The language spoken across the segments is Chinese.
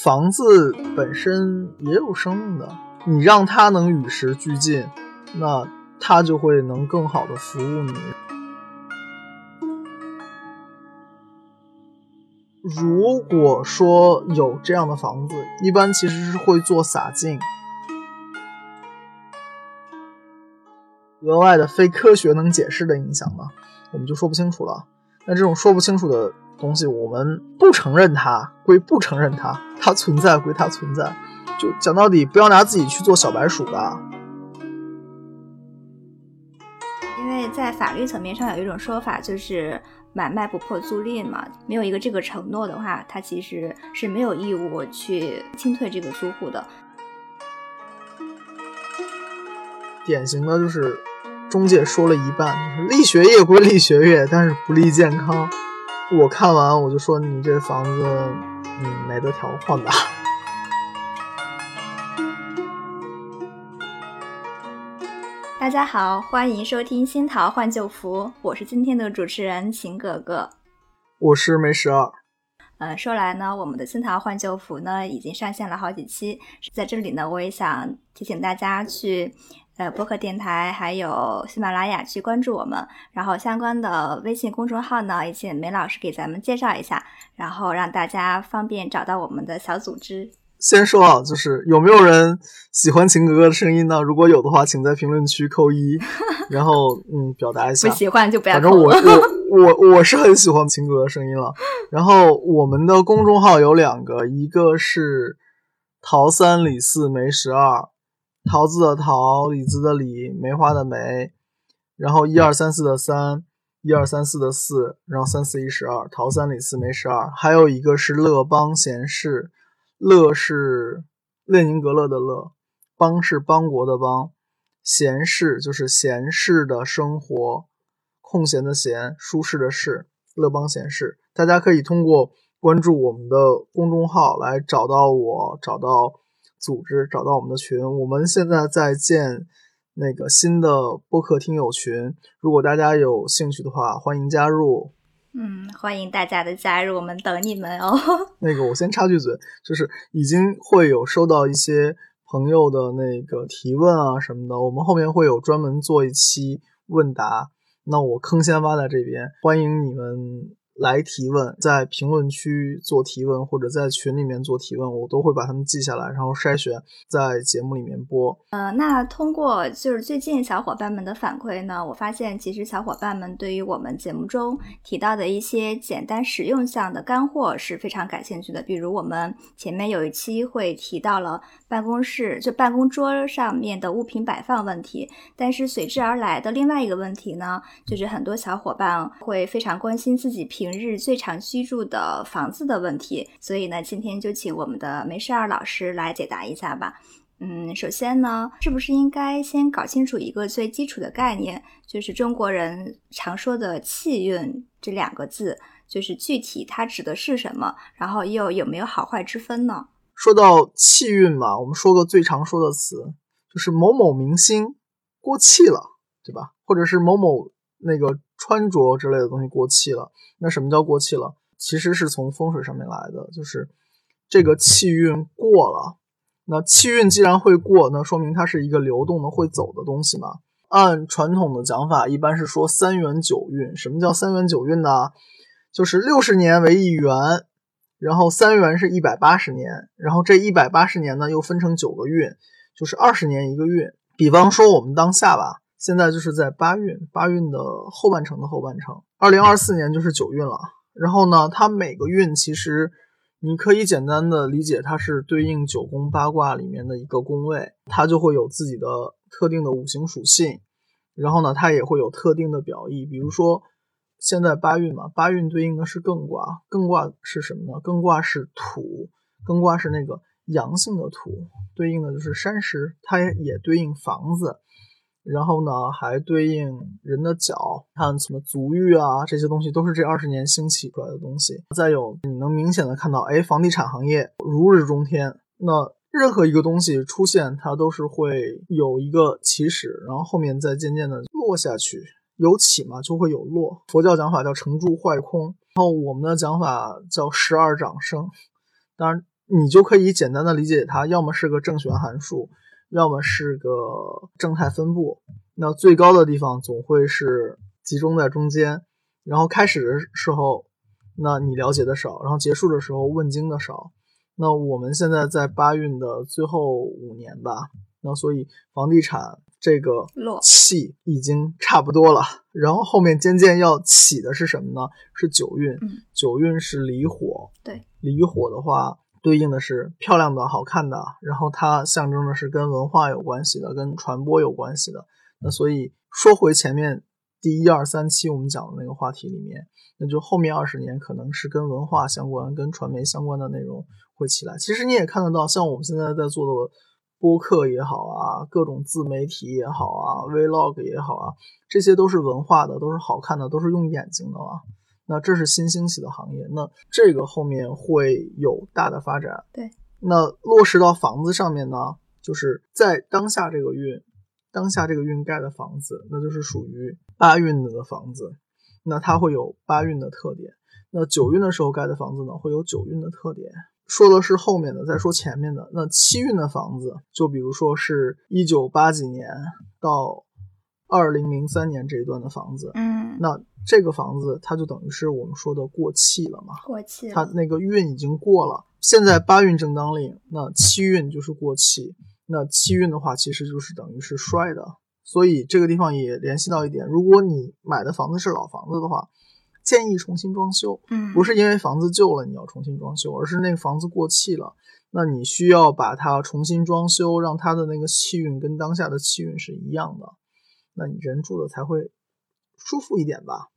房子本身也有生命的，你让它能与时俱进，那它就会能更好的服务你。如果说有这样的房子，一般其实是会做洒进，额外的非科学能解释的影响呢，我们就说不清楚了。那这种说不清楚的东西，我们不承认它，归不承认它，它存在归它存在。就讲到底，不要拿自己去做小白鼠吧。因为在法律层面上有一种说法，就是买卖不破租赁嘛，没有一个这个承诺的话，他其实是没有义务去清退这个租户的。典型的就是中介说了一半，就是利学业归利学业，但是不利健康。我看完我就说你这房子，嗯，没得调换吧。大家好，欢迎收听《新桃换旧符》，我是今天的主持人秦格格，我是梅十二。呃，说来呢，我们的《新桃换旧符》呢已经上线了好几期，在这里呢，我也想提醒大家去呃播客电台还有喜马拉雅去关注我们，然后相关的微信公众号呢，也请梅老师给咱们介绍一下，然后让大家方便找到我们的小组织。先说啊，就是有没有人喜欢秦格格的声音呢？如果有的话，请在评论区扣一，然后嗯，表达一下。不喜欢就不要反正我 我我我是很喜欢秦格格的声音了。然后我们的公众号有两个，一个是桃三李四梅十二，桃子的桃，李子的李，梅花的梅，然后一二三四的三，一二三四的四，然后三四一十二，桃三李四梅十二。还有一个是乐邦闲事。乐是列宁格勒的乐，邦是邦国的邦，闲适就是闲适的生活，空闲的闲，舒适的适，乐邦闲适。大家可以通过关注我们的公众号来找到我，找到组织，找到我们的群。我们现在在建那个新的播客听友群，如果大家有兴趣的话，欢迎加入。嗯，欢迎大家的加入，我们等你们哦。那个，我先插句嘴，就是已经会有收到一些朋友的那个提问啊什么的，我们后面会有专门做一期问答。那我坑先挖在这边，欢迎你们。来提问，在评论区做提问，或者在群里面做提问，我都会把他们记下来，然后筛选在节目里面播。呃，那通过就是最近小伙伴们的反馈呢，我发现其实小伙伴们对于我们节目中提到的一些简单实用项的干货是非常感兴趣的。比如我们前面有一期会提到了办公室就办公桌上面的物品摆放问题，但是随之而来的另外一个问题呢，就是很多小伙伴会非常关心自己平。平日最常居住的房子的问题，所以呢，今天就请我们的梅十二老师来解答一下吧。嗯，首先呢，是不是应该先搞清楚一个最基础的概念，就是中国人常说的气运这两个字，就是具体它指的是什么，然后又有没有好坏之分呢？说到气运嘛，我们说个最常说的词，就是某某明星过气了，对吧？或者是某某那个。穿着之类的东西过气了，那什么叫过气了？其实是从风水上面来的，就是这个气运过了。那气运既然会过，那说明它是一个流动的、会走的东西嘛。按传统的讲法，一般是说三元九运。什么叫三元九运呢？就是六十年为一元，然后三元是一百八十年，然后这一百八十年呢又分成九个运，就是二十年一个运。比方说我们当下吧。现在就是在八运，八运的后半程的后半程，二零二四年就是九运了。然后呢，它每个运其实你可以简单的理解，它是对应九宫八卦里面的一个宫位，它就会有自己的特定的五行属性。然后呢，它也会有特定的表意，比如说现在八运嘛，八运对应的是艮卦，艮卦是什么呢？艮卦是土，艮卦是那个阳性的土，对应的就是山石，它也对应房子。然后呢，还对应人的脚，看什么足浴啊，这些东西都是这二十年兴起出来的东西。再有，你能明显的看到，哎，房地产行业如日中天。那任何一个东西出现，它都是会有一个起始，然后后面再渐渐的落下去。有起嘛，就会有落。佛教讲法叫成住坏空，然后我们的讲法叫十二长生。当然，你就可以简单的理解它，要么是个正弦函数，要么是个正态分布。那最高的地方总会是集中在中间，然后开始的时候，那你了解的少，然后结束的时候问津的少。那我们现在在八运的最后五年吧，那所以房地产这个气已经差不多了，然后后面渐渐要起的是什么呢？是九运，九运是离火，对，离火的话对应的是漂亮的、好看的，然后它象征的是跟文化有关系的、跟传播有关系的。那所以说回前面第一二三期我们讲的那个话题里面，那就后面二十年可能是跟文化相关、跟传媒相关的内容会起来。其实你也看得到，像我们现在在做的播客也好啊，各种自媒体也好啊，vlog 也好啊，这些都是文化的，都是好看的，都是用眼睛的啊。那这是新兴起的行业，那这个后面会有大的发展。对，那落实到房子上面呢，就是在当下这个运。当下这个运盖的房子，那就是属于八运的房子，那它会有八运的特点。那九运的时候盖的房子呢，会有九运的特点。说的是后面的，再说前面的。那七运的房子，就比如说是一九八几年到二零零三年这一段的房子，嗯，那这个房子它就等于是我们说的过气了嘛？过气，它那个运已经过了。现在八运正当令，那七运就是过气。那七运的话，其实就是等于是衰的，所以这个地方也联系到一点：如果你买的房子是老房子的话，建议重新装修。嗯，不是因为房子旧了你要重新装修，而是那个房子过气了，那你需要把它重新装修，让它的那个气运跟当下的气运是一样的，那你人住的才会舒服一点吧。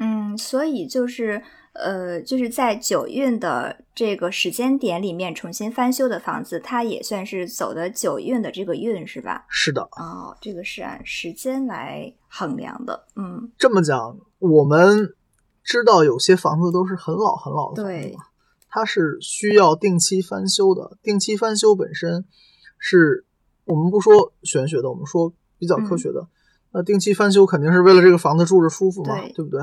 嗯，所以就是，呃，就是在九运的这个时间点里面重新翻修的房子，它也算是走的九运的这个运，是吧？是的。哦，这个是按时间来衡量的。嗯，这么讲，我们知道有些房子都是很老很老的房子，它是需要定期翻修的。定期翻修本身是我们不说玄学的，我们说比较科学的。那定期翻修肯定是为了这个房子住着舒服嘛，对不对？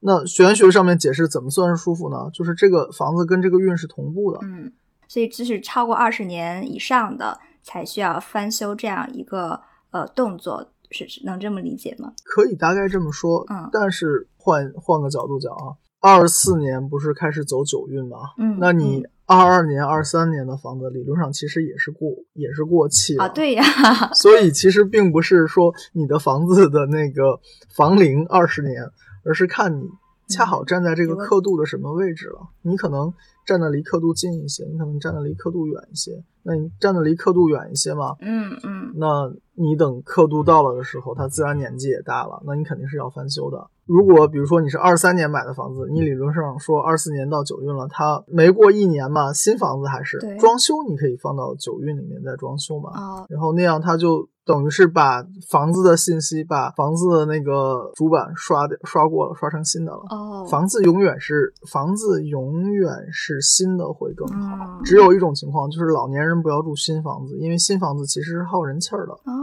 那玄学上面解释怎么算是舒服呢？就是这个房子跟这个运是同步的，嗯，所以就是超过二十年以上的才需要翻修这样一个呃动作，是能这么理解吗？可以大概这么说，嗯，但是换换个角度讲啊，二四年不是开始走九运吗？嗯，那你二二年、二三年的房子理论上其实也是过也是过气啊，对呀，所以其实并不是说你的房子的那个房龄二十年。而是看你恰好站在这个刻度的什么位置了。你可能站的离刻度近一些，你可能站的离刻度远一些。那你站的离刻度远一些嘛？嗯嗯。那你等刻度到了的时候，它自然年纪也大了，那你肯定是要翻修的。如果比如说你是二三年买的房子，你理论上说二四年到九运了，它没过一年嘛，新房子还是装修，你可以放到九运里面再装修嘛。哦。然后那样它就。等于是把房子的信息，把房子的那个主板刷掉、刷过了，刷成新的了。哦，房子永远是房子，永远是新的会更好。只有一种情况，就是老年人不要住新房子，因为新房子其实是耗人气儿的。哦。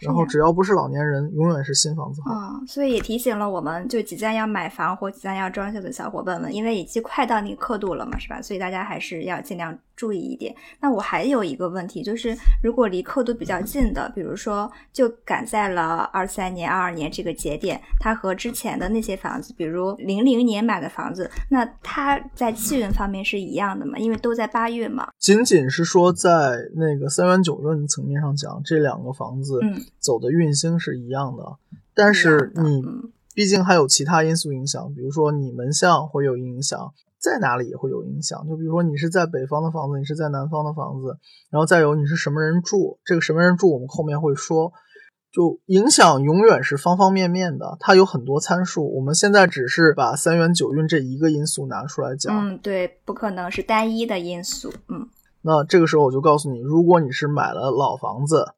然后只要不是老年人，永远是新房子好。嗯，所以也提醒了我们，就即将要买房或即将要装修的小伙伴们，因为已经快到那个刻度了嘛，是吧？所以大家还是要尽量注意一点。那我还有一个问题，就是如果离刻度比较近的，比如说就赶在了二三年、二二年这个节点，它和之前的那些房子，比如零零年买的房子，那它在气运方面是一样的吗？因为都在八月嘛。仅仅是说在那个三元九运层面上讲，这两个房子，嗯。走的运星是一样的，但是你毕竟还有其他因素影响，比如说你门相会有影响，在哪里也会有影响。就比如说你是在北方的房子，你是在南方的房子，然后再有你是什么人住，这个什么人住我们后面会说，就影响永远是方方面面的，它有很多参数。我们现在只是把三元九运这一个因素拿出来讲，嗯，对，不可能是单一的因素，嗯。那这个时候我就告诉你，如果你是买了老房子。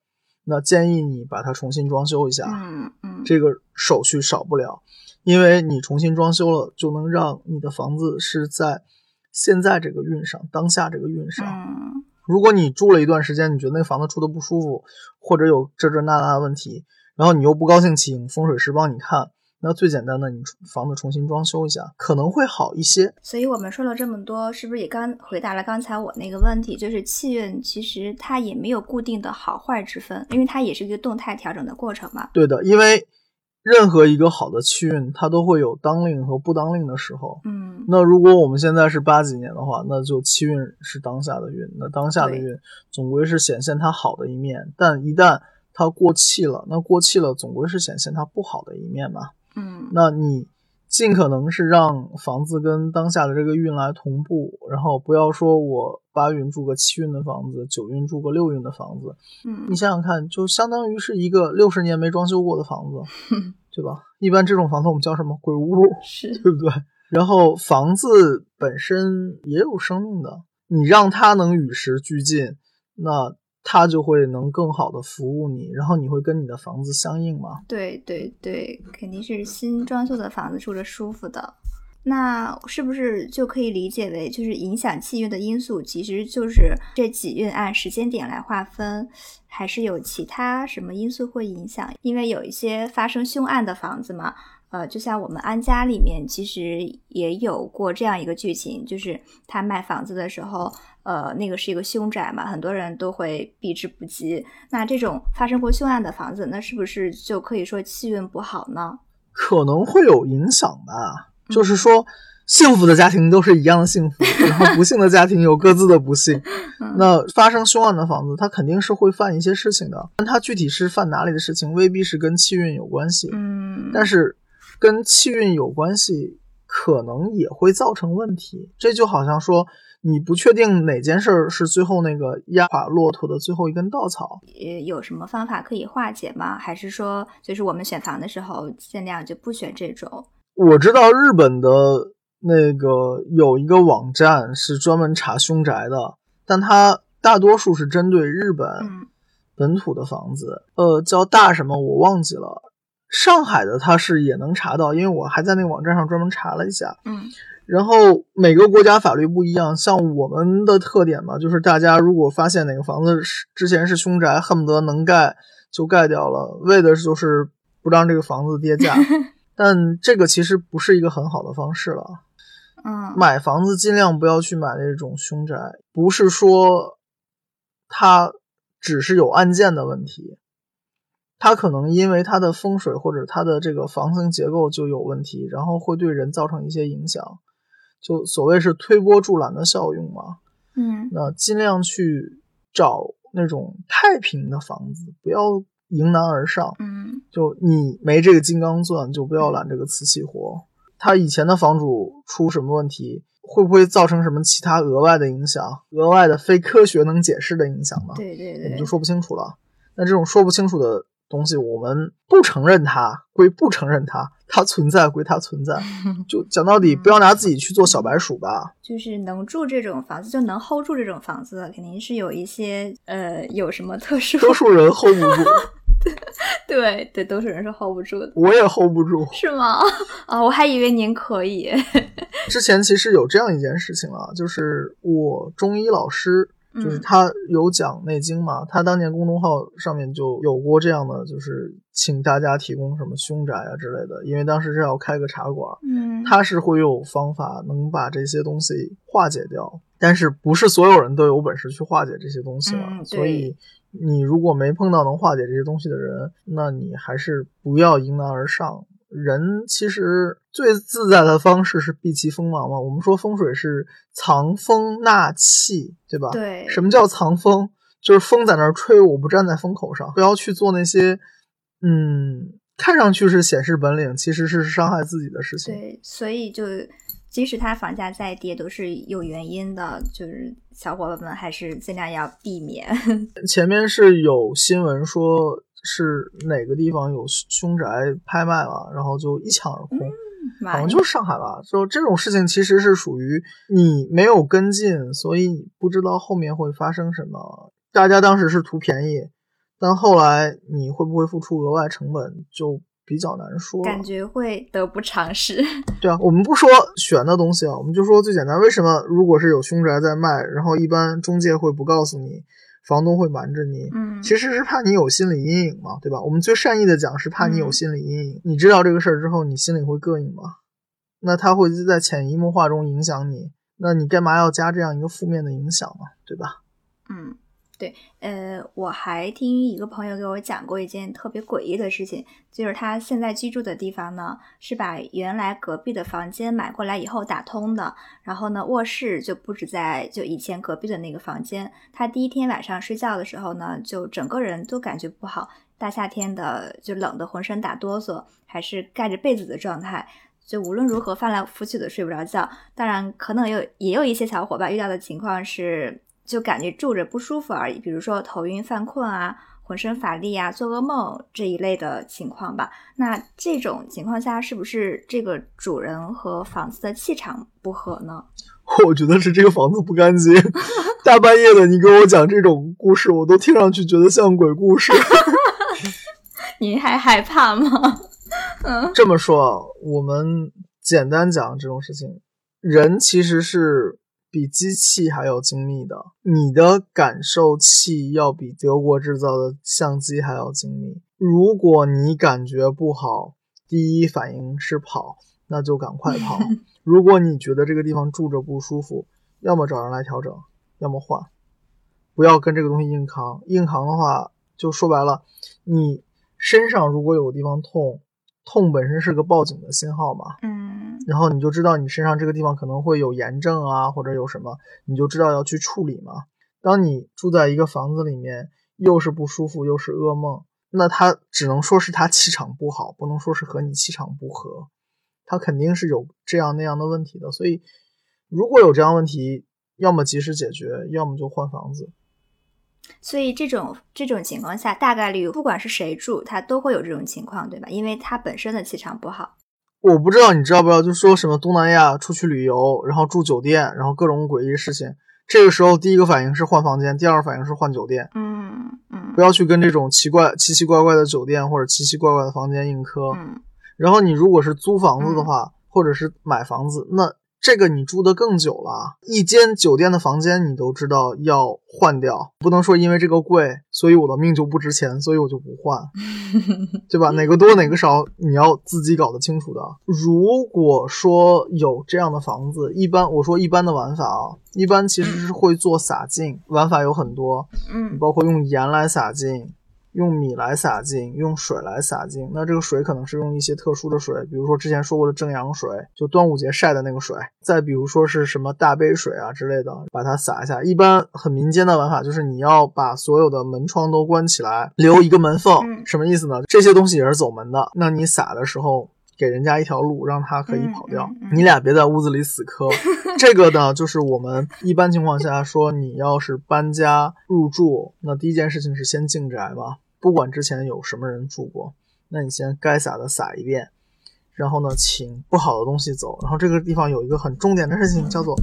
那建议你把它重新装修一下，嗯嗯，这个手续少不了，因为你重新装修了，就能让你的房子是在现在这个运上，当下这个运上。嗯，如果你住了一段时间，你觉得那个房子住的不舒服，或者有这这那那的问题，然后你又不高兴请风水师帮你看，那最简单的，你房子重新装修一下，可能会好一些。所以我们说了这么多，是不是也刚回答了刚才我那个问题？就是气运其实它也没有固定的好坏之分，因为它也是一个动态调整的过程嘛。对的，因为任何一个好的气运，它都会有当令和不当令的时候。嗯，那如果我们现在是八几年的话，那就气运是当下的运，那当下的运总归是显现它好的一面，但一旦它过气了，那过气了总归是显现它不好的一面嘛。嗯，那你尽可能是让房子跟当下的这个运来同步，然后不要说我八运住个七运的房子，九运住个六运的房子，嗯你想想看，就相当于是一个六十年没装修过的房子，对吧？一般这种房子我们叫什么鬼屋，是，对不对？然后房子本身也有生命的，你让它能与时俱进，那它就会能更好的服务你，然后你会跟你的房子相应吗。对对对，肯定是新装修的房子住着舒服的。那是不是就可以理解为，就是影响气运的因素，其实就是这几运按时间点来划分，还是有其他什么因素会影响？因为有一些发生凶案的房子嘛，呃，就像我们安家里面其实也有过这样一个剧情，就是他卖房子的时候，呃，那个是一个凶宅嘛，很多人都会避之不及。那这种发生过凶案的房子，那是不是就可以说气运不好呢？可能会有影响吧。就是说，幸福的家庭都是一样的幸福，然后不幸的家庭有各自的不幸。嗯那发生凶案的房子，它肯定是会犯一些事情的，但它具体是犯哪里的事情，未必是跟气运有关系。嗯，但是跟气运有关系，可能也会造成问题。这就好像说，你不确定哪件事儿是最后那个压垮骆驼的最后一根稻草。呃有什么方法可以化解吗？还是说，就是我们选房的时候尽量就不选这种？我知道日本的那个有一个网站是专门查凶宅的，但它大多数是针对日本嗯本土的房子，呃，叫大什么我忘记了。上海的它是也能查到，因为我还在那个网站上专门查了一下。嗯然后每个国家法律不一样，像我们的特点嘛，就是大家如果发现哪个房子是之前是凶宅，恨不得能盖就盖掉了，为的就是不让这个房子跌价。但这个其实不是一个很好的方式了。嗯，买房子尽量不要去买那种凶宅，不是说它只是有案件的问题，它可能因为它的风水或者它的这个房型结构就有问题，然后会对人造成一些影响，就所谓是推波助澜的效用嘛。嗯那尽量去找那种太平的房子，不要迎难而上。嗯就你没这个金刚钻，就不要揽这个瓷器活。他以前的房主出什么问题，会不会造成什么其他额外的影响、额外的非科学能解释的影响呢？对对对我们就，说不清楚了。那这种说不清楚的东西，我们不承认它归不承认它，它存在归它存在。就讲到底，不要拿自己去做小白鼠吧。就是能住这种房子，就能 hold 住这种房子，肯定是有一些呃有什么特殊。多数人 hold 不住，对对，多数人是 hold 不住的，我也 hold 不住。是吗？啊，我还以为您可以。之前其实有这样一件事情啊，就是我中医老师，就是嗯他有讲《内经》嘛，他当年公众号上面就有过这样的，就是请大家提供什么凶宅啊之类的，因为当时是要开个茶馆，嗯，他是会有方法能把这些东西化解掉，但是不是所有人都有本事去化解这些东西了，嗯所以你如果没碰到能化解这些东西的人，那你还是不要迎难而上。人其实最自在的方式是避其锋芒嘛。我们说风水是藏风纳气，对吧？对什么叫藏风？就是风在那儿吹，我不站在风口上，不要去做那些，嗯，看上去是显示本领，其实是伤害自己的事情。对，所以就即使它房价再跌，都是有原因的，就是小伙伴们还是尽量要避免。前面是有新闻说是哪个地方有凶宅拍卖了，然后就一抢而空，好像就是上海吧。就这种事情其实是属于你没有跟进，所以你不知道后面会发生什么。大家当时是图便宜，但后来你会不会付出额外成本就比较难说。感觉会得不偿失。对啊，我们不说悬的东西啊，我们就说最简单，为什么如果是有凶宅在卖，然后一般中介会不告诉你房东会瞒着你，嗯，其实是怕你有心理阴影嘛，对吧？我们最善意的讲是怕你有嗯心理阴影。你知道这个事儿之后，你心里会膈应吗？那他会在潜移默化中影响你。那你干嘛要加这样一个负面的影响呢？对吧？嗯，对，呃，我还听一个朋友给我讲过一件特别诡异的事情，就是他现在居住的地方呢，是把原来隔壁的房间买过来以后打通的，然后呢，卧室就布置在就以前隔壁的那个房间。他第一天晚上睡觉的时候呢，就整个人都感觉不好，大夏天的就冷得浑身打哆嗦，还是盖着被子的状态。就无论如何翻来覆去的睡不着觉，当然可能有也有一些小伙伴遇到的情况是，就感觉住着不舒服而已，比如说头晕犯困啊、浑身乏力啊、做噩梦这一类的情况吧。那这种情况下，是不是这个主人和房子的气场不合呢？我觉得是这个房子不干净。大半夜的，你给我讲这种故事，我都听上去觉得像鬼故事。你还害怕吗？嗯这么说啊，我们简单讲这种事情，人其实是比机器还要精密的。你的感受器要比德国制造的相机还要精密。如果你感觉不好，第一反应是跑，那就赶快跑。如果你觉得这个地方住着不舒服，要么找人来调整，要么换，不要跟这个东西硬扛。硬扛的话，就说白了，你身上如果有个地方痛，痛本身是个报警的信号嘛，嗯然后你就知道你身上这个地方可能会有炎症啊，或者有什么，你就知道要去处理嘛。当你住在一个房子里面，又是不舒服又是噩梦，那他只能说是他气场不好，不能说是和你气场不合，他肯定是有这样那样的问题的。所以如果有这样问题，要么及时解决，要么就换房子。所以这种这种情况下，大概率不管是谁住，他都会有这种情况，对吧？因为他本身的气场不好。我不知道你知道不知道，就说什么东南亚出去旅游，然后住酒店，然后各种诡异的事情。这个时候，第一个反应是换房间，第二个反应是换酒店。嗯嗯不要去跟这种奇怪、奇奇怪怪的酒店或者奇奇怪怪的房间硬磕。嗯然后你如果是租房子的话，或者是买房子，那这个你住的更久了。一间酒店的房间你都知道要换掉，不能说因为这个贵，所以我的命就不值钱，所以我就不换，对吧？哪个多哪个少，你要自己搞得清楚的。如果说有这样的房子，一般我说一般的玩法啊，一般其实是会做洒净，玩法有很多，嗯包括用盐来洒净，用米来撒净，用水来撒净。那这个水可能是用一些特殊的水，比如说之前说过的正阳水，就端午节晒的那个水。再比如说是什么大杯水啊之类的，把它洒一下。一般很民间的玩法就是你要把所有的门窗都关起来，留一个门缝。嗯什么意思呢？这些东西也是走门的。那你撒的时候。给人家一条路，让他可以跑掉。嗯嗯嗯你俩别在屋子里死磕。这个呢，就是我们一般情况下说，你要是搬家入住，那第一件事情是先净宅嘛，不管之前有什么人住过，那你先该撒的撒一遍，然后呢，请不好的东西走。然后这个地方有一个很重点的事情，叫做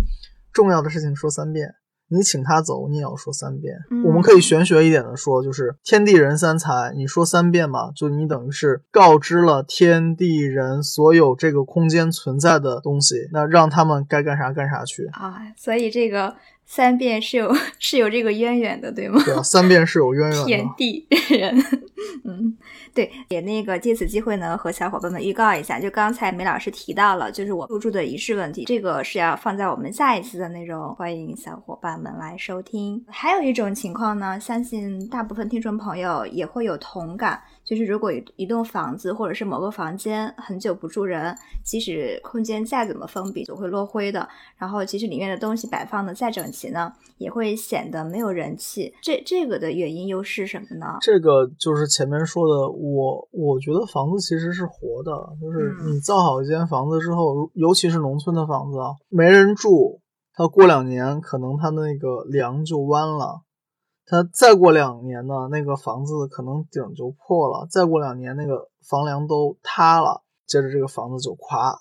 重要的事情说三遍。你请他走，你也要说三遍。嗯我们可以玄学一点的说，就是天地人三才，你说三遍嘛，就你等于是告知了天地人所有这个空间存在的东西，那让他们该干啥干啥去。啊，所以这个三遍是有 是有这个渊源的，对吗？对啊，三遍是有渊源的天。地人，嗯，对，也那个借此机会呢，和小伙伴们预告一下，就刚才梅老师提到了，就是我入住的仪式问题，这个是要放在我们下一次的内容，欢迎小伙伴们来收听。还有一种情况呢，相信大部分听众朋友也会有同感，就是如果一一栋房子或者是某个房间很久不住人，即使空间再怎么封闭，总会落灰的。然后即使里面的东西摆放的再整齐呢，也会显得没有人气。这这个的原因又是什么呢？这个就是前面说的，我我觉得房子其实是活的，就是嗯你造好一间房子之后，尤其是农村的房子啊，没人住，它过两年可能它那个梁就弯了，它再过两年呢，那个房子可能顶就破了，再过两年那个房梁都塌了，接着这个房子就垮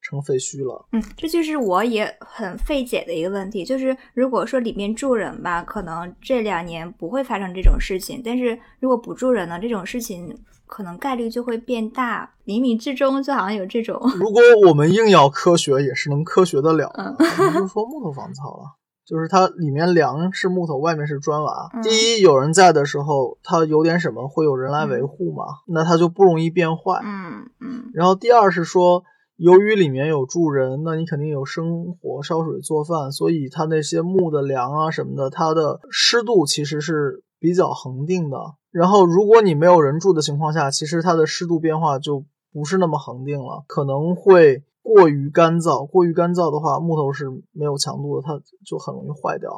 成废墟了。嗯，这就是我也很费解的一个问题，就是如果说里面住人吧，可能这两年不会发生这种事情，但是如果不住人呢，这种事情可能概率就会变大，冥冥之中就好像有这种，如果我们硬要科学，也是能科学得了的。嗯我们就说木头房子好了，就是它里面梁是木头，外面是砖瓦。嗯第一，有人在的时候，它有点什么会有人来维护嘛，那它就不容易变坏。嗯嗯然后第二是说，由于里面有住人，那你肯定有生火、烧水、做饭，所以它那些木的梁啊什么的，它的湿度其实是比较恒定的。然后如果你没有人住的情况下，其实它的湿度变化就不是那么恒定了，可能会过于干燥。过于干燥的话，木头是没有强度的，它就很容易坏掉。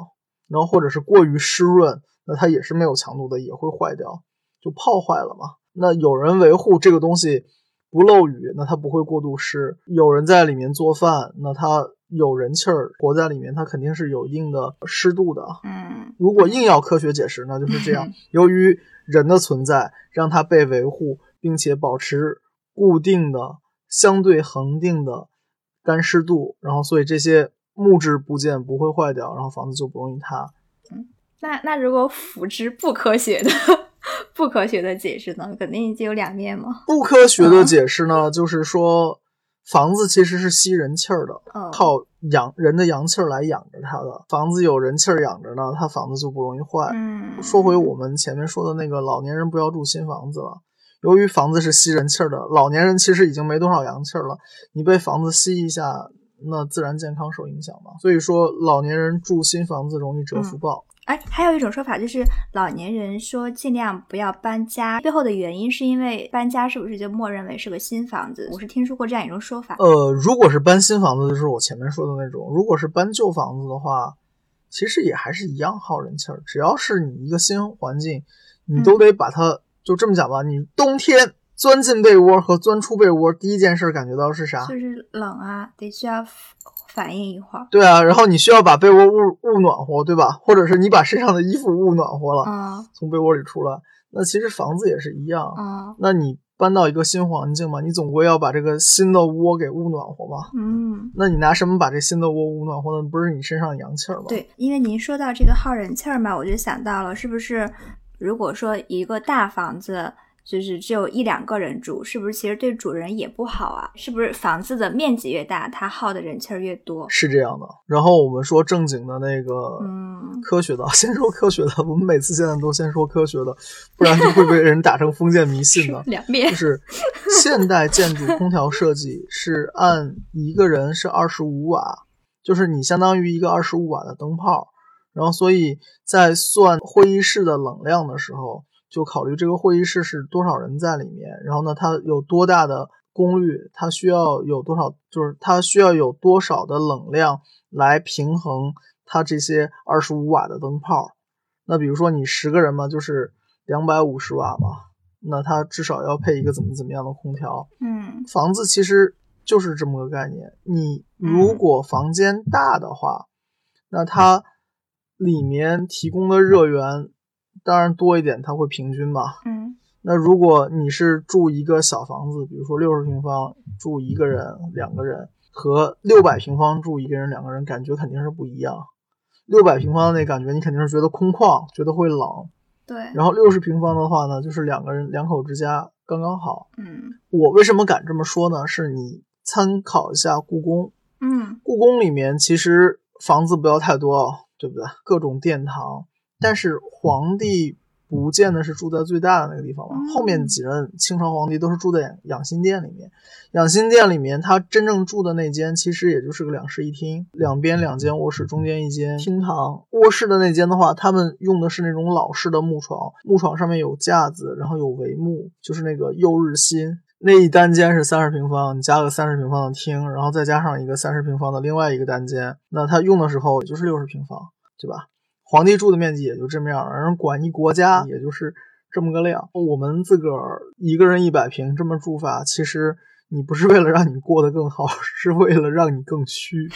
然后或者是过于湿润，那它也是没有强度的，也会坏掉，就泡坏了嘛。那有人维护这个东西不漏雨，那它不会过度湿；有人在里面做饭，那它有人气儿活在里面，它肯定是有一定的湿度的。嗯如果硬要科学解释，那就是这样嗯。由于人的存在，让它被维护，并且保持固定的、相对恒定的干湿度，然后所以这些木质部件不会坏掉，然后房子就不容易塌。嗯那那如果辅之不科学的 不科学的解释呢？肯定就有两面嘛。不科学的解释呢，就是说房子其实是吸人气儿的，哦，靠阳人的阳气儿来养着它的。房子有人气儿养着呢，它房子就不容易坏。嗯，说回我们前面说的那个老年人不要住新房子了。由于房子是吸人气儿的，老年人其实已经没多少阳气儿了，你被房子吸一下，那自然健康受影响嘛。所以说，老年人住新房子容易折福报。哎，还有一种说法就是老年人说尽量不要搬家，背后的原因是因为搬家是不是就默认为是个新房子？我是听说过这样一种说法。呃，如果是搬新房子，就是我前面说的那种；如果是搬旧房子的话，其实也还是一样耗人气儿。只要是你一个新环境，你都得把它、就这么讲吧。你冬天钻进被窝和钻出被窝，第一件事感觉到是啥？就是冷啊，得需要反应一会儿。对啊，然后你需要把被窝捂捂暖和，对吧？或者是你把身上的衣服捂暖和了，嗯从被窝里出来。那其实房子也是一样。嗯那你搬到一个新环境嘛，你总归要把这个新的窝给捂暖和嘛。嗯，那你拿什么把这新的窝捂暖和呢？不是你身上的阳气儿吗？，对，因为您说到这个耗人气儿嘛，我就想到了，是不是如果说一个大房子。就是只有一两个人住，是不是其实对主人也不好啊？是不是房子的面积越大，它耗的人气儿越多？是这样的。然后我们说正经的那个嗯科学的，先说科学的。我们每次现在都先说科学的，不然就会被人打成封建迷信的。两面就是现代建筑空调设计是按一个人是二十五瓦，就是你相当于一个二十五瓦的灯泡，然后所以在算会议室的冷量的时候，就考虑这个会议室是多少人在里面，然后呢它有多大的功率，它需要有多少，就是它需要有多少的冷量来平衡它这些二十五瓦的灯泡。那比如说你十个人嘛，就是两百五十瓦嘛，那它至少要配一个怎么怎么样的空调。嗯房子其实就是这么个概念。你如果房间大的话，那它里面提供的热源当然多一点，它会平均嘛。嗯那如果你是住一个小房子，比如说六十平方住一个人、两个人，和六百平方住一个人、两个人，感觉肯定是不一样。六百平方的那感觉，你肯定是觉得空旷，觉得会冷。对，然后六十平方的话呢，就是两个人两口之家刚刚好。嗯我为什么敢这么说呢？是你参考一下故宫，嗯故宫里面其实房子不要太多哦，对不对？各种殿堂，但是皇帝不见得是住在最大的那个地方嘛。嗯后面几任清朝皇帝都是住在养养心殿里面，养心殿里面他真正住的那间其实也就是个两室一厅，两边两间卧室，中间一间厅堂。卧室的那间的话，他们用的是那种老式的木床，木床上面有架子，然后有帷幕，就是那个右日新。那一单间是三十平方，你加个三十平方的厅，然后再加上一个三十平方的另外一个单间，那他用的时候也就是六十平方，对吧？皇帝住的面积也就这么样，人管一国家也就是这么个量。我们自个儿一个人一百平这么住法，其实你不是为了让你过得更好，是为了让你更虚。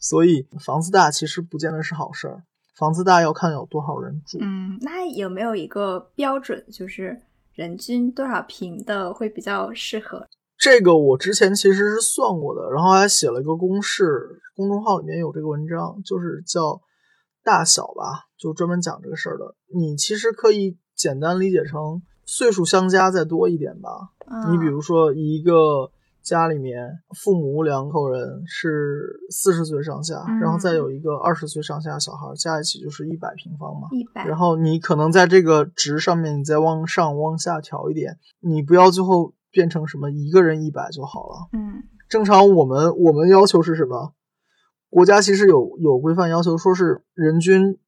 所以房子大其实不见得是好事儿，房子大要看有多少人住。嗯，那有没有一个标准，就是人均多少平的会比较适合？这个我之前其实是算过的，然后还写了一个公式，公众号里面有这个文章，就是叫大小吧，就专门讲这个事儿的。你其实可以简单理解成岁数相加再多一点吧。嗯、你比如说一个家里面父母两口人是四十岁上下，嗯然后再有一个二十岁上下小孩，加一起就是一百平方嘛。一百，然后你可能在这个值上面，你再往上往下调一点，你不要最后变成什么一个人一百就好了。嗯正常我们我们要求是什么？国家其实有有规范要求，说是人均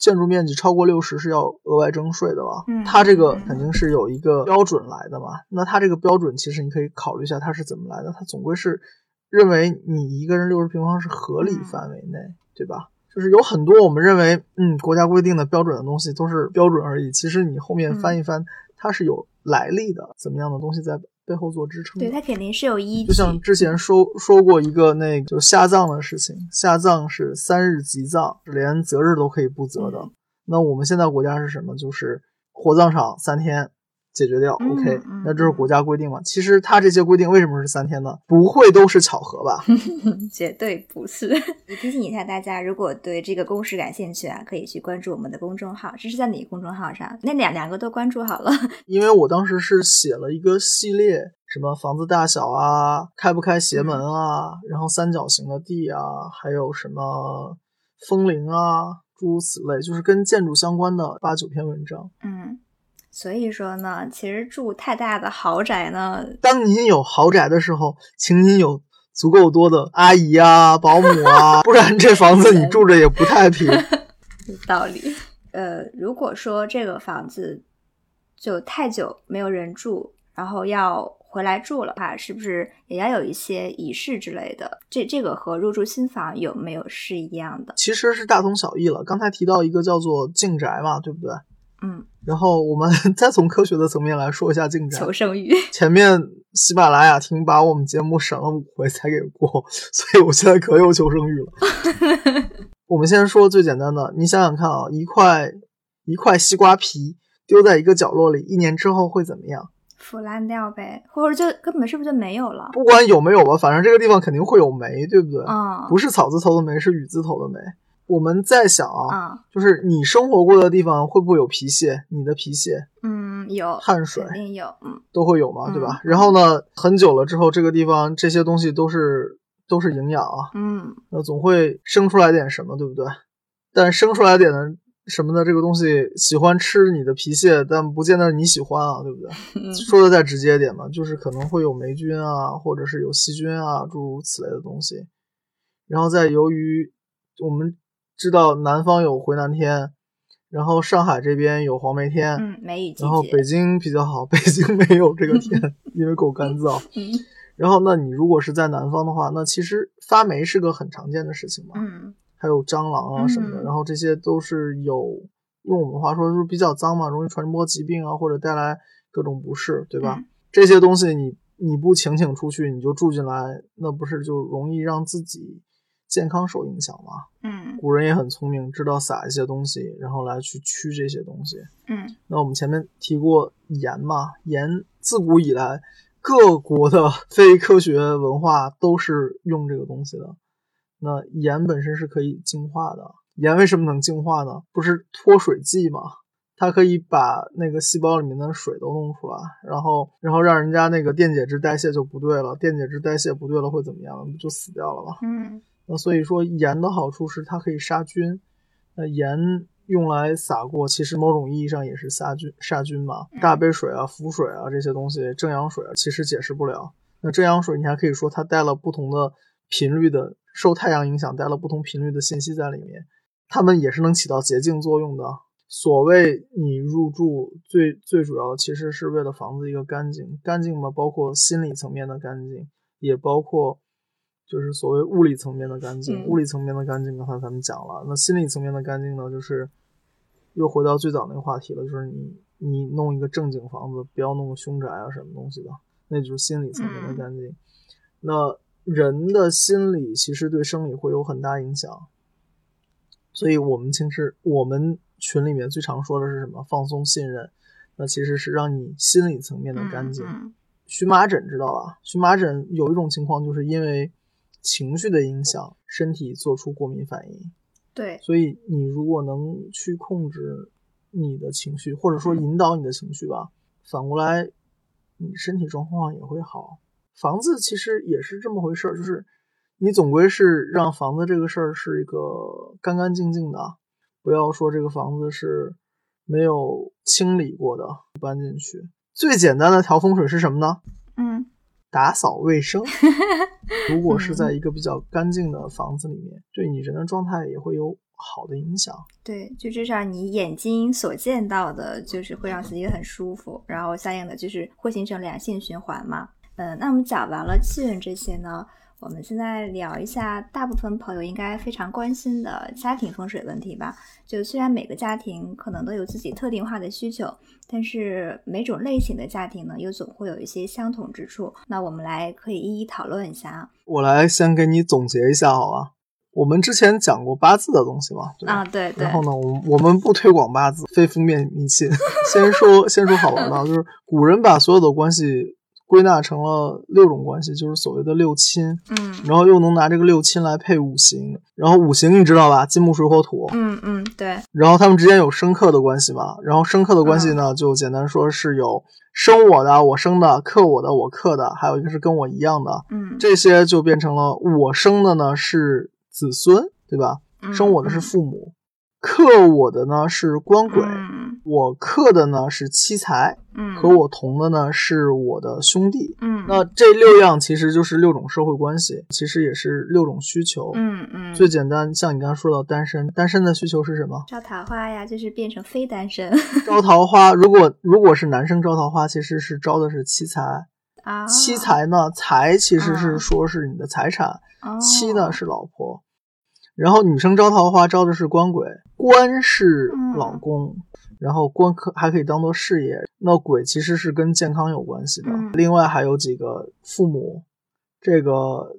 建筑面积超过六十是要额外征税的嘛。嗯它这个肯定是有一个标准来的嘛。那它这个标准其实你可以考虑一下它是怎么来的，它总归是认为你一个人六十平方是合理范围内，对吧？就是有很多我们认为，嗯，国家规定的标准的东西都是标准而已。其实你后面翻一翻，它是有来历的，怎么样的东西在背后做支撑的。对，它肯定是有依据。就像之前说说过一个那个就下葬的事情，下葬是三日即葬，连择日都可以不择的。嗯那我们现在国家是什么？就是火葬场三天解决掉、嗯 o k 嗯那这是国家规定嘛？其实它这些规定为什么是三天呢？不会都是巧合吧？绝对不是。提醒一下大家，如果对这个公式感兴趣啊，可以去关注我们的公众号。这是在哪个公众号上？那两两个都关注好了。因为我当时是写了一个系列，什么房子大小啊，开不开邪门啊，然后三角形的地啊，还有什么风铃啊，诸如此类，就是跟建筑相关的八九篇文章。嗯，所以说呢，其实住太大的豪宅呢，当您有豪宅的时候，请您有足够多的阿姨啊、保姆啊，不然这房子你住着也不太平。有道理。呃，如果说这个房子就太久没有人住，然后要回来住了话，是不是也要有一些仪式之类的？这这个和入住新房有没有是一样的？其实是大同小异了。刚才提到一个叫做净宅嘛，对不对？嗯，然后我们 再从科学的层面来说一下进展。求生欲。前面喜马拉雅听把我们节目审了五回才给过，所以我现在可有求生欲了。我们先说最简单的，你想想看啊，一块一块西瓜皮丢在一个角落里，一年之后会怎么样？腐烂掉呗，或者就根本是不是就没有了？不管有没有吧，反正这个地方肯定会有霉，对不对？嗯，不是草字头的霉，是雨字头的霉。我们在想啊，啊，就是你生活过的地方会不会有皮屑？你的皮屑、嗯，有汗水肯定有，嗯都会有嘛，嗯对吧？然后呢，很久了之后，这个地方这些东西都是都是营养啊，嗯那总会生出来点什么，对不对？但生出来点的什么的这个东西，喜欢吃你的皮屑，但不见得你喜欢啊，对不对？嗯 说的再直接一点嘛，就是可能会有霉菌啊，或者是有细菌啊，诸如此类的东西。然后再由于我们知道南方有回南天，然后上海这边有黄梅天，嗯，梅雨季节然后北，京比较好，北京没有这个天，因为够干燥。嗯然后，那你如果是在南方的话，那其实发霉是个很常见的事情嘛，嗯还有蟑螂啊什么的，嗯然后这些都是有用我们话说就是比较脏嘛，容易传播疾病啊，或者带来各种不适，对吧？嗯这些东西你你不请请出去，你就住进来，那不是就容易让自己健康受影响嘛？嗯古人也很聪明，知道撒一些东西，然后来去驱这些东西。嗯那我们前面提过盐嘛，盐自古以来各国的非科学文化都是用这个东西的。那盐本身是可以净化的，盐为什么能净化呢？不是脱水剂吗？它可以把那个细胞里面的水都弄出来，然后然后让人家那个电解质代谢就不对了，电解质代谢不对了会怎么样？不就死掉了吗？嗯那所以说盐的好处是它可以杀菌，那盐用来撒过，其实某种意义上也是杀菌杀菌嘛。大杯水啊、浮水啊这些东西，正阳水啊，其实解释不了。那正阳水你还可以说它带了不同的频率的，受太阳影响带了不同频率的信息在里面，它们也是能起到洁净作用的。所谓你入住最最主要的其实是为了房子一个干净，干净嘛，包括心理层面的干净，也包括就是所谓物理层面的干净。嗯物理层面的干净，刚才咱们讲了，那心理层面的干净呢，就是又回到最早那个话题了，就是你你弄一个正经房子，不要弄个凶宅啊什么东西的，那就是心理层面的干净。那人的心理其实对生理会有很大影响，所以我们其实我们群里面最常说的是什么？放松信任，那其实是让你心理层面的干净。嗯荨麻疹知道吧？荨麻疹有一种情况，就是因为情绪的影响，身体做出过敏反应。对，所以你如果能去控制你的情绪，或者说引导你的情绪吧，反过来你身体状况也会好。房子其实也是这么回事儿，就是你总归是让房子这个事儿是一个干干净净的，不要说这个房子是没有清理过的搬进去。最简单的调风水是什么呢？嗯，打扫卫生。如果是在一个比较干净的房子里面，对你人的状态也会有好的影响。对，就至少你眼睛所见到的，就是会让自己很舒服，然后相应的就是会形成良性循环嘛。嗯，那我们讲完了气运这些呢，我们现在聊一下大部分朋友应该非常关心的家庭风水问题吧。就虽然每个家庭可能都有自己特定化的需求，但是每种类型的家庭呢，又总会有一些相同之处。那我们来可以一一讨论一下啊。我来先给你总结一下，好吧？我们之前讲过八字的东西嘛，对吧？啊，对对。然后呢，我我们不推广八字，非封面迷信。先说先说好玩的，就是古人把所有的关系。归纳成了六种关系，就是所谓的六亲。嗯，然后又能拿这个六亲来配五行，然后五行你知道吧？金木水火土。嗯嗯，对。然后他们之间有生克的关系嘛？然后生克的关系呢，就简单说是有生我的我生的，克我的我克的，还有一个是跟我一样的。嗯，这些就变成了我生的呢是子孙，对吧？生我的是父母。克我的呢是官鬼，我克的呢是妻财，嗯，和我同的呢是我的兄弟，嗯，那这六样其实就是六种社会关系，其实也是六种需求，嗯嗯。最简单，像你刚刚说到单身，单身的需求是什么？招桃花呀，就是变成非单身。招桃花，如果如果是男生招桃花，其实是招的是妻财啊，妻财呢，财其实是说是你的财产，妻呢是老婆。然后女生招桃花招的是官鬼，官是老公，然后官可还可以当做事业。那鬼其实是跟健康有关系的。另外还有几个父母，这个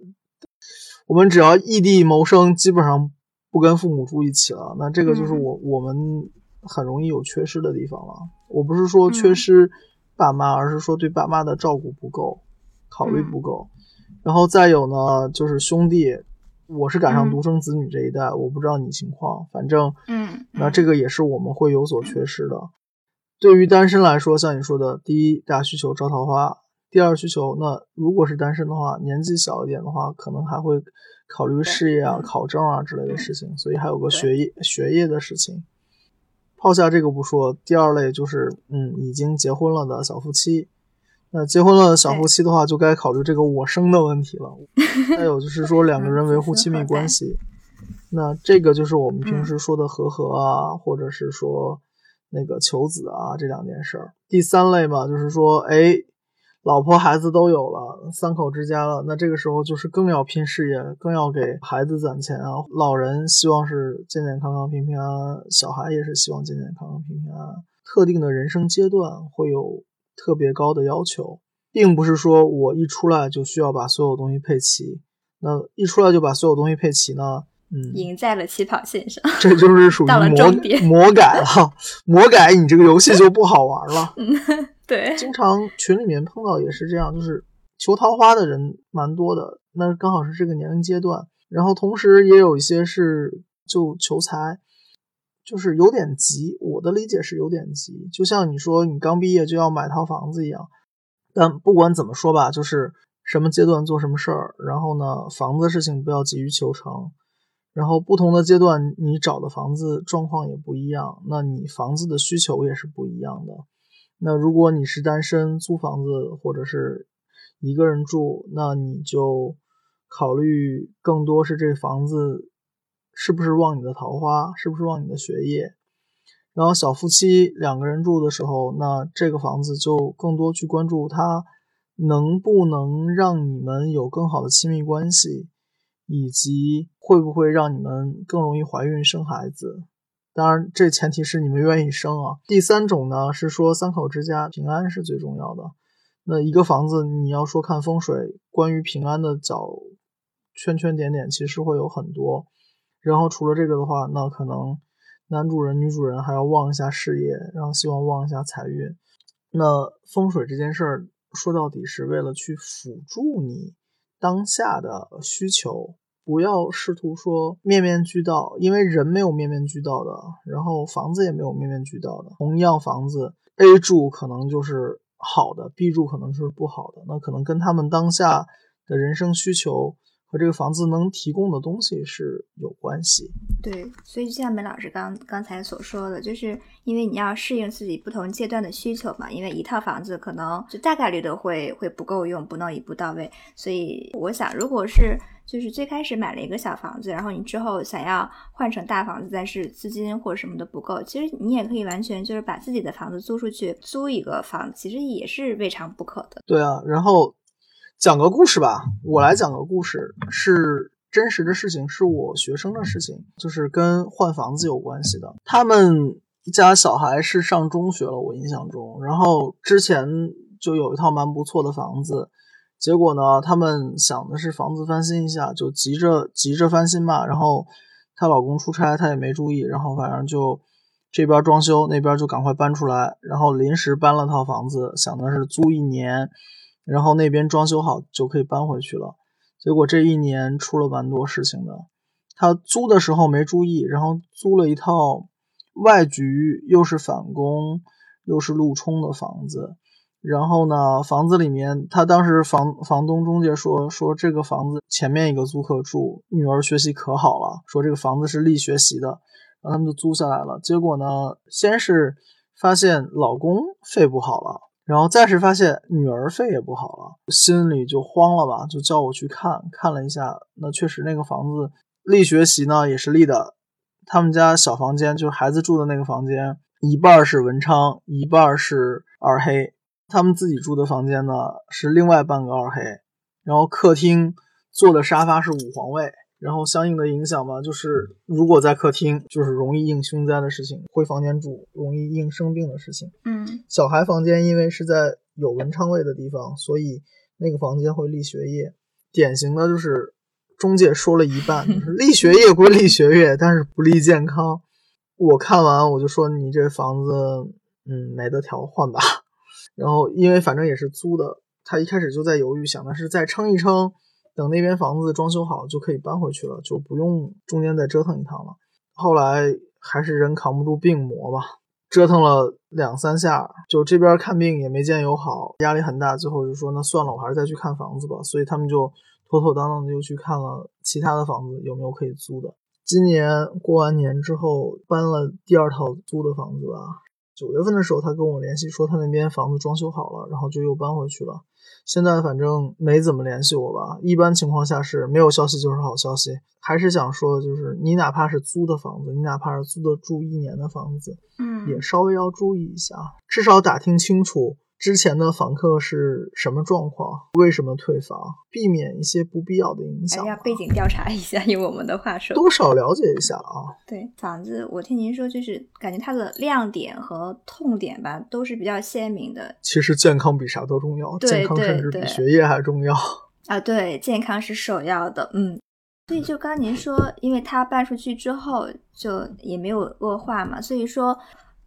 我们只要异地谋生，基本上不跟父母住一起了。那这个就是我我们很容易有缺失的地方了。我不是说缺失爸妈，而是说对爸妈的照顾不够，考虑不够。然后再有呢，就是兄弟。我是赶上独生子女这一代，我不知道你情况，反正，嗯，那这个也是我们会有所缺失的。对于单身来说，像你说的，第一大需求招桃花，第二需求，那如果是单身的话，年纪小一点的话，可能还会考虑事业啊、考证啊之类的事情，所以还有个学业学业的事情。抛下这个不说，第二类就是，嗯，已经结婚了的小夫妻。那结婚了小夫妻的话，就该考虑这个我生的问题了。还有就是说两个人维护亲密关系，那这个就是我们平时说的和和啊，或者是说那个求子啊这两件事儿。第三类嘛，就是说，哎，老婆孩子都有了，三口之家了，那这个时候就是更要拼事业，更要给孩子攒钱啊。老人希望是健健康康、平平安安，小孩也是希望健健康康、平平安安。特定的人生阶段会有。特别高的要求，并不是说我一出来就需要把所有东西配齐。那一出来就把所有东西配齐呢？嗯，赢在了起跑线上，这就是属于 魔魔改了。魔改，你这个游戏就不好玩了。嗯，对。经常群里面碰到也是这样，就是求桃花的人蛮多的。那刚好是这个年龄阶段，然后同时也有一些是就求财。就是有点急，我的理解是有点急，就像你说你刚毕业就要买套房子一样。但不管怎么说吧，就是什么阶段做什么事儿，然后呢，房子的事情不要急于求成。然后不同的阶段你找的房子状况也不一样，那你房子的需求也是不一样的。那如果你是单身租房子或者是一个人住，那你就考虑更多是这房子。是不是旺你的桃花？是不是旺你的学业？然后小夫妻两个人住的时候，那这个房子就更多去关注它能不能让你们有更好的亲密关系，以及会不会让你们更容易怀孕生孩子。当然，这前提是你们愿意生啊。第三种呢是说三口之家平安是最重要的。那一个房子你要说看风水，关于平安的角圈圈点点其实会有很多。然后除了这个的话，那可能男主人、女主人还要旺一下事业，然后希望旺一下财运。那风水这件事儿说到底是为了去辅助你当下的需求，不要试图说面面俱到，因为人没有面面俱到的，然后房子也没有面面俱到的。同样房子 A 住可能就是好的，B 住可能就是不好的。那可能跟他们当下的人生需求和这个房子能提供的东西是有关系。对，所以就像梅老师刚刚才所说的，就是因为你要适应自己不同阶段的需求嘛。因为一套房子可能就大概率的会会不够用，不能一步到位。所以我想，如果是就是最开始买了一个小房子，然后你之后想要换成大房子，但是资金或者什么的不够，其实你也可以完全就是把自己的房子租出去，租一个房子，其实也是未尝不可的。对啊，然后讲个故事吧，我来讲个故事是。真实的事情是我学生的事情，就是跟换房子有关系的。他们家小孩是上中学了，我印象中，然后之前就有一套蛮不错的房子，结果呢，他们想的是房子翻新一下，就急着急着翻新嘛。然后她老公出差，她也没注意，然后反正就这边装修，那边就赶快搬出来，然后临时搬了套房子，想的是租一年，然后那边装修好就可以搬回去了。结果这一年出了蛮多事情的，他租的时候没注意，然后租了一套外局又是反攻又是路冲的房子，然后呢，房子里面他当时房房东中介说说这个房子前面一个租客住女儿学习可好了，说这个房子是利学习的，然后他们就租下来了。结果呢，先是发现老公肺不好了。然后再是发现女儿肺也不好了，心里就慌了吧，就叫我去看看了一下，那确实那个房子立学习呢也是立的，他们家小房间就是孩子住的那个房间，一半是文昌，一半是二黑，他们自己住的房间呢是另外半个二黑，然后客厅坐的沙发是五皇位。然后相应的影响嘛，就是如果在客厅，就是容易应凶灾的事情；回房间住，容易应生病的事情。嗯，小孩房间因为是在有文昌位的地方，所以那个房间会立学业。典型的就是中介说了一半，立学业归立学业，但是不利健康。我看完我就说你这房子，嗯，没得调，换吧。然后因为反正也是租的，他一开始就在犹豫，想的是再撑一撑。等那边房子装修好就可以搬回去了，就不用中间再折腾一趟了。后来还是人扛不住病魔吧，折腾了两三下，就这边看病也没见有好，压力很大。最后就说那算了，我还是再去看房子吧。所以他们就妥妥当当的又去看了其他的房子，有没有可以租的。今年过完年之后搬了第二套租的房子吧。九月份的时候他跟我联系说他那边房子装修好了，然后就又搬回去了。现在反正没怎么联系我吧，一般情况下是没有消息就是好消息。还是想说，就是你哪怕是租的房子，你哪怕是租的住一年的房子，嗯，也稍微要注意一下，至少打听清楚。之前的访客是什么状况？为什么退房？避免一些不必要的影响。要背景调查一下，用我们的话说，多少了解一下啊。对房子，我听您说，就是感觉它的亮点和痛点吧，都是比较鲜明的。其实健康比啥都重要，健康甚至比学业还重要啊。对，健康是首要的。嗯，所以就刚您说，因为他搬出去之后就也没有恶化嘛，所以说。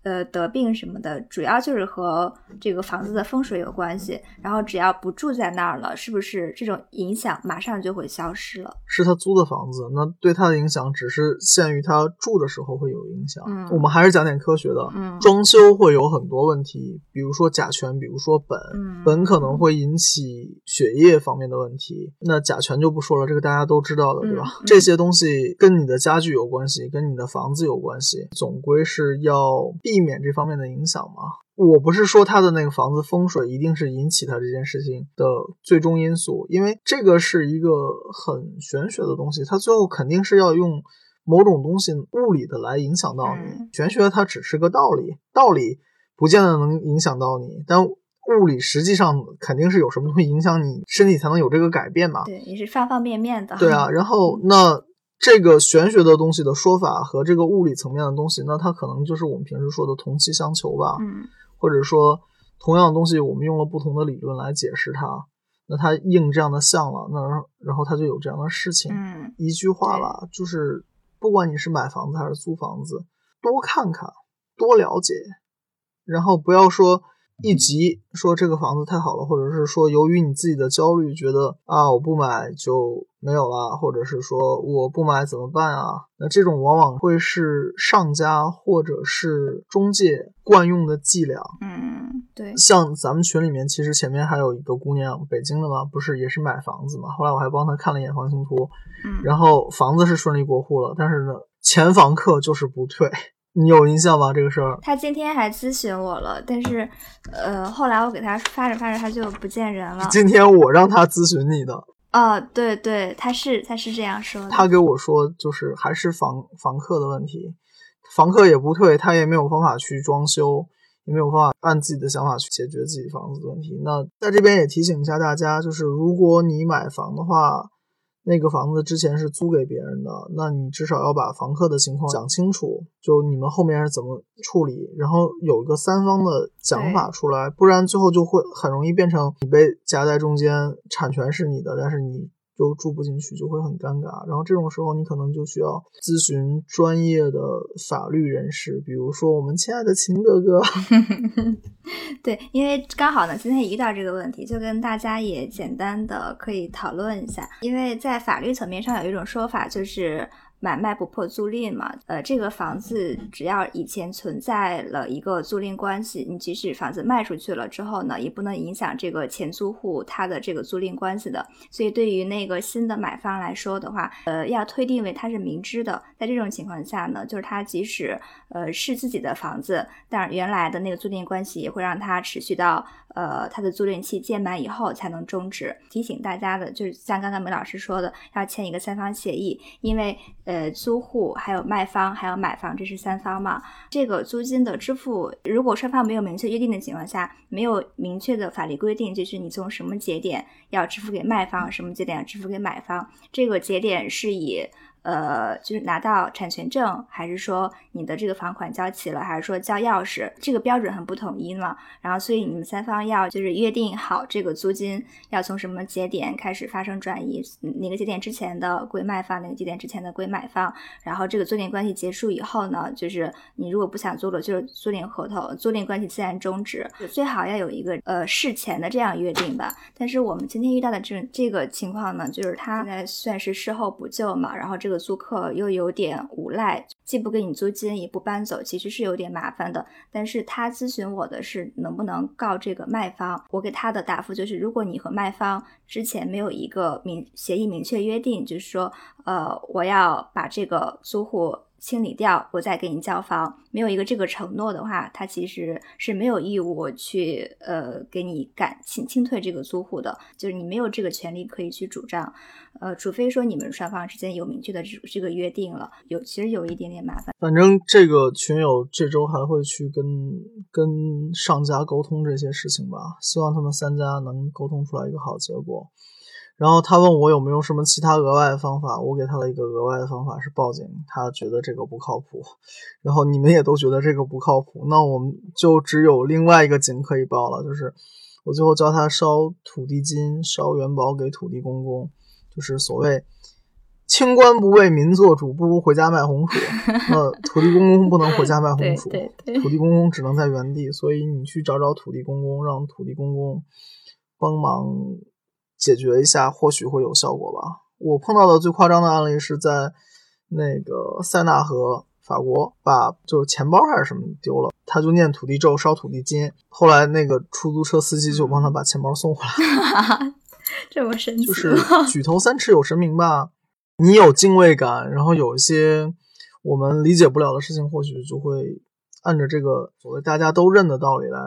呃，得病什么的，主要就是和这个房子的风水有关系。然后只要不住在那儿了，是不是这种影响马上就会消失了？是他租的房子，那对他的影响只是限于他住的时候会有影响。嗯，我们还是讲点科学的。嗯，装修会有很多问题，比如说甲醛，比如说苯，苯可能会引起血液方面的问题。那甲醛就不说了，这个大家都知道的，对吧？这些东西跟你的家具有关系，跟你的房子有关系，总归是要避。避免这方面的影响吗？我不是说他的那个房子风水一定是引起他这件事情的最终因素，因为这个是一个很玄学的东西，它最后肯定是要用某种东西物理的来影响到你。玄学它只是个道理，道理不见得能影响到你，但物理实际上肯定是有什么东西影响你身体才能有这个改变嘛？对，也是方方面面的。对啊，然后那。这个玄学的东西的说法和这个物理层面的东西，那它可能就是我们平时说的同气相求吧，嗯，或者说同样的东西，我们用了不同的理论来解释它，那它应这样的像了，那然后它就有这样的事情。嗯，一句话吧，就是不管你是买房子还是租房子，多看看，多了解，然后不要说。一急说这个房子太好了，或者是说由于你自己的焦虑，觉得啊我不买就没有了，或者是说我不买怎么办啊？那这种往往会是上家或者是中介惯用的伎俩。嗯，对，像咱们群里面，其实前面还有一个姑娘，北京的嘛，不是也是买房子嘛？后来我还帮她看了一眼房型图，嗯，然后房子是顺利过户了，但是呢，前房客就是不退，你有印象吗？这个事儿？他今天还咨询我了，但是，呃，后来我给他发着发着，他就不见人了。今天我让他咨询你的。哦，对对，他是他是这样说的。他给我说，就是还是房房客的问题，房客也不退，他也没有方法去装修，也没有方法按自己的想法去解决自己房子的问题。那在这边也提醒一下大家，就是如果你买房的话。那个房子之前是租给别人的，那你至少要把房客的情况讲清楚，就你们后面是怎么处理，然后有一个三方的讲法出来，不然最后就会很容易变成你被夹在中间，产权是你的，但是你。就住不进去，就会很尴尬。然后这种时候，你可能就需要咨询专业的法律人士，比如说我们亲爱的秦哥哥。对，因为刚好呢，今天遇到这个问题，就跟大家也简单的可以讨论一下。因为在法律层面上有一种说法，就是。买卖不破租赁嘛，呃，这个房子只要以前存在了一个租赁关系，你即使房子卖出去了之后呢，也不能影响这个前租户他的这个租赁关系的。所以对于那个新的买方来说的话，呃，要推定为他是明知的。在这种情况下呢，就是他即使呃是自己的房子，但是原来的那个租赁关系也会让他持续到。呃，他的租赁期届满以后才能终止。提醒大家的就是，像刚刚梅老师说的，要签一个三方协议，因为呃，租户还有卖方还有买方，这是三方嘛。这个租金的支付，如果双方没有明确约定的情况下，没有明确的法律规定，就是你从什么节点要支付给卖方，什么节点要支付给买方，这个节点是以。呃，就是拿到产权证，还是说你的这个房款交齐了，还是说交钥匙，这个标准很不统一嘛。然后，所以你们三方要就是约定好这个租金要从什么节点开始发生转移，哪个节点之前的归卖方，哪个节点之前的归买方。然后这个租赁关系结束以后呢，就是你如果不想租了，就是租赁合同、租赁关系自然终止。最好要有一个呃事前的这样约定吧。但是我们今天遇到的这这个情况呢，就是他现在算是事后补救嘛，然后这个。租客又有点无赖，既不给你租金，也不搬走，其实是有点麻烦的。但是他咨询我的是能不能告这个卖方，我给他的答复就是，如果你和卖方之前没有一个明协议明确约定，就是说，呃，我要把这个租户。清理掉，我再给你交房。没有一个这个承诺的话，他其实是没有义务去呃给你赶清清退这个租户的，就是你没有这个权利可以去主张，呃，除非说你们双方之间有明确的这这个约定了，有其实有一点点麻烦。反正这个群友这周还会去跟跟上家沟通这些事情吧，希望他们三家能沟通出来一个好结果。然后他问我有没有什么其他额外的方法，我给他了一个额外的方法是报警，他觉得这个不靠谱，然后你们也都觉得这个不靠谱，那我们就只有另外一个警可以报了，就是我最后教他烧土地金、烧元宝给土地公公，就是所谓清官不为民做主，不如回家卖红薯。那土地公公不能回家卖红薯，土地公公只能在原地，所以你去找找土地公公，让土地公公帮忙。解决一下，或许会有效果吧。我碰到的最夸张的案例是在那个塞纳河，法国，把就是钱包还是什么丢了，他就念土地咒，烧土地金。后来那个出租车司机就帮他把钱包送回来。这么神奇？就是举头三尺有神明吧。你有敬畏感，然后有一些我们理解不了的事情，或许就会按着这个所谓大家都认的道理来。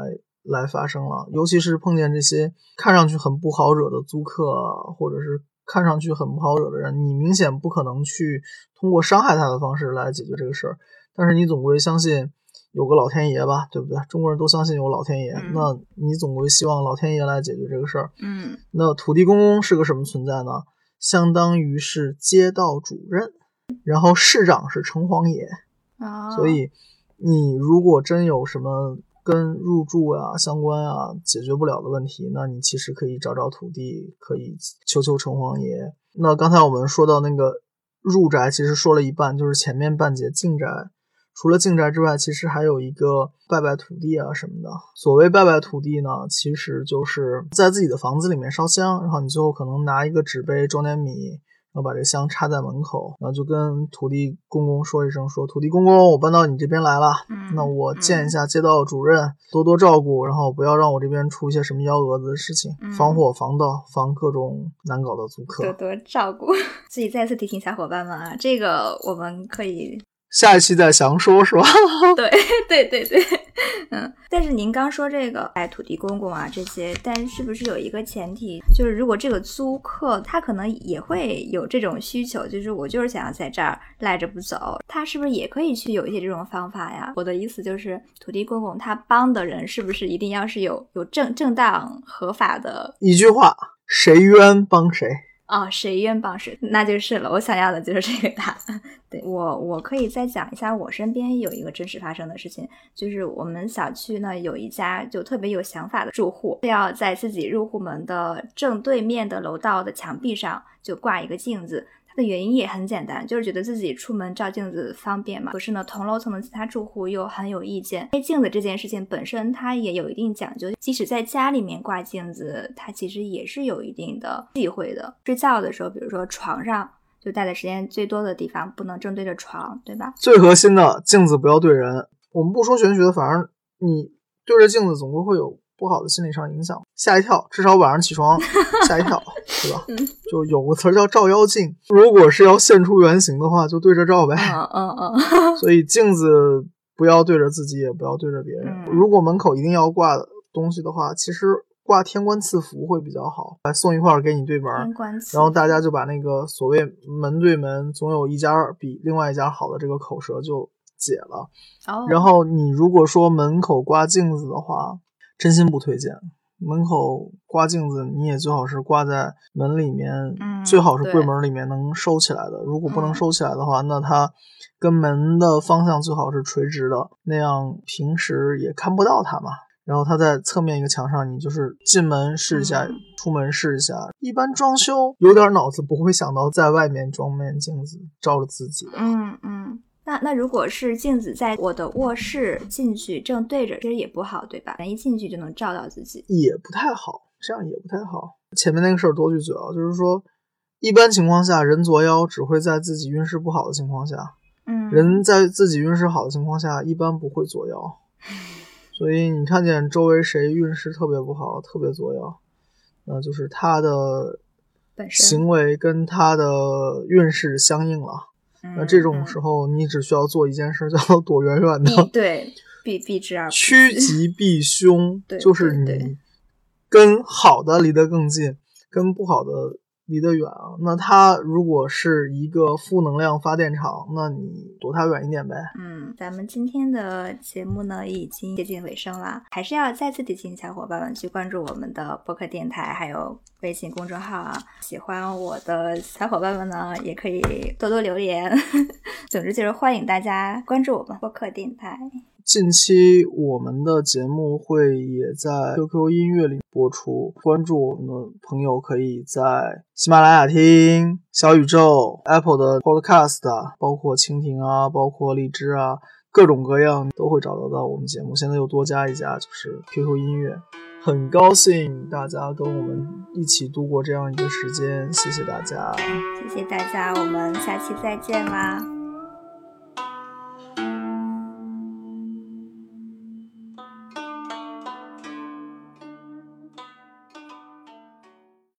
来发生了，尤其是碰见这些看上去很不好惹的租客，或者是看上去很不好惹的人，你明显不可能去通过伤害他的方式来解决这个事儿。但是你总归相信有个老天爷吧，对不对？中国人都相信有老天爷，那你总归希望老天爷来解决这个事儿。嗯，那土地公公是个什么存在呢？相当于是街道主任，然后市长是城隍爷。啊，所以你如果真有什么。跟入住啊相关啊解决不了的问题，那你其实可以找找土地，可以求求城隍爷。那刚才我们说到那个入宅，其实说了一半，就是前面半截进宅。除了进宅之外，其实还有一个拜拜土地啊什么的。所谓拜拜土地呢，其实就是在自己的房子里面烧香，然后你最后可能拿一个纸杯装点米，后把这香插在门口，然后就跟土地公公说一声，说土地公公，我搬到你这边来了，嗯那我见一下街道主任，多多照顾，然后不要让我这边出一些什么幺蛾子的事情，嗯防火防盗防各种难搞的租客。多多照顾。所以再次提醒小伙伴们啊，这个我们可以下一期再详说，是吧？对对对对，嗯。但是您刚说这个哎土地公公啊这些，但是不是有一个前提，就是如果这个租客他可能也会有这种需求，就是我就是想要在这儿赖着不走，他是不是也可以去有一些这种方法呀？我的意思就是，土地公公他帮的人是不是一定要是有有正正当合法的一句话，谁冤帮谁。哦，谁愿帮谁，那就是了。我想要的就是这个答案。对我，我可以再讲一下我身边有一个真实发生的事情，就是我们小区呢有一家就特别有想法的住户，要在自己入户门的正对面的楼道的墙壁上就挂一个镜子。的原因也很简单，就是觉得自己出门照镜子方便嘛。可是呢，同楼层的其他住户又很有意见。贴镜子这件事情本身它也有一定讲究，即使在家里面挂镜子，它其实也是有一定的忌讳的。睡觉的时候，比如说床上就待的时间最多的地方不能正对着床，对吧？最核心的镜子不要对人。我们不说玄学的，反正你对着镜子总归会有不好的心理上影响，吓一跳，至少晚上起床 吓一跳，对吧？就有个词儿叫照妖镜，如果是要现出原形的话，就对着照呗。嗯嗯嗯。所以镜子不要对着自己，也不要对着别人。嗯如果门口一定要挂东西的话，其实挂天官赐福会比较好，来送一块儿给你对门然后大家就把那个所谓门对门，总有一家比另外一家好的这个口舌就解了。哦，然后你如果说门口挂镜子的话，真心不推荐。门口挂镜子，你也最好是挂在门里面，嗯最好是柜门里面能收起来的。如果不能嗯收起来的话，那它跟门的方向最好是垂直的，那样平时也看不到它嘛。然后它在侧面一个墙上，你就是进门试一下，嗯出门试一下。一般装修有点脑子，不会想到在外面装面镜子照着自己的。嗯嗯。那那如果是镜子在我的卧室进去正对着，其实也不好，对吧？人一进去就能照到自己。也不太好，这样也不太好。前面那个事儿多句嘴啊，就是说，一般情况下，人作妖只会在自己运势不好的情况下，嗯，人在自己运势好的情况下，一般不会作妖。所以你看见周围谁运势特别不好，特别作妖，那就是他的本身行为跟他的运势相应了。那这种时候，你只需要做一件事，叫做躲远远的。对避避之而趋。吉 避凶，就是你跟好的离得更近，跟不好的离得远啊。那它如果是一个负能量发电厂，那你躲它远一点呗。嗯，咱们今天的节目呢已经接近尾声了，还是要再次提醒小伙伴们去关注我们的播客电台，还有微信公众号啊。喜欢我的小伙伴们呢，也可以多多留言。总之就是欢迎大家关注我们播客电台。近期我们的节目会也在 QQ 音乐里播出，关注我们的朋友可以在喜马拉雅听、小宇宙、Apple 的 Podcast，包括蜻蜓啊，包括荔枝啊，各种各样都会找得到我们节目。现在又多加一家，就是 QQ 音乐。很高兴大家跟我们一起度过这样一个时间，谢谢大家。谢谢大家，我们下期再见啦。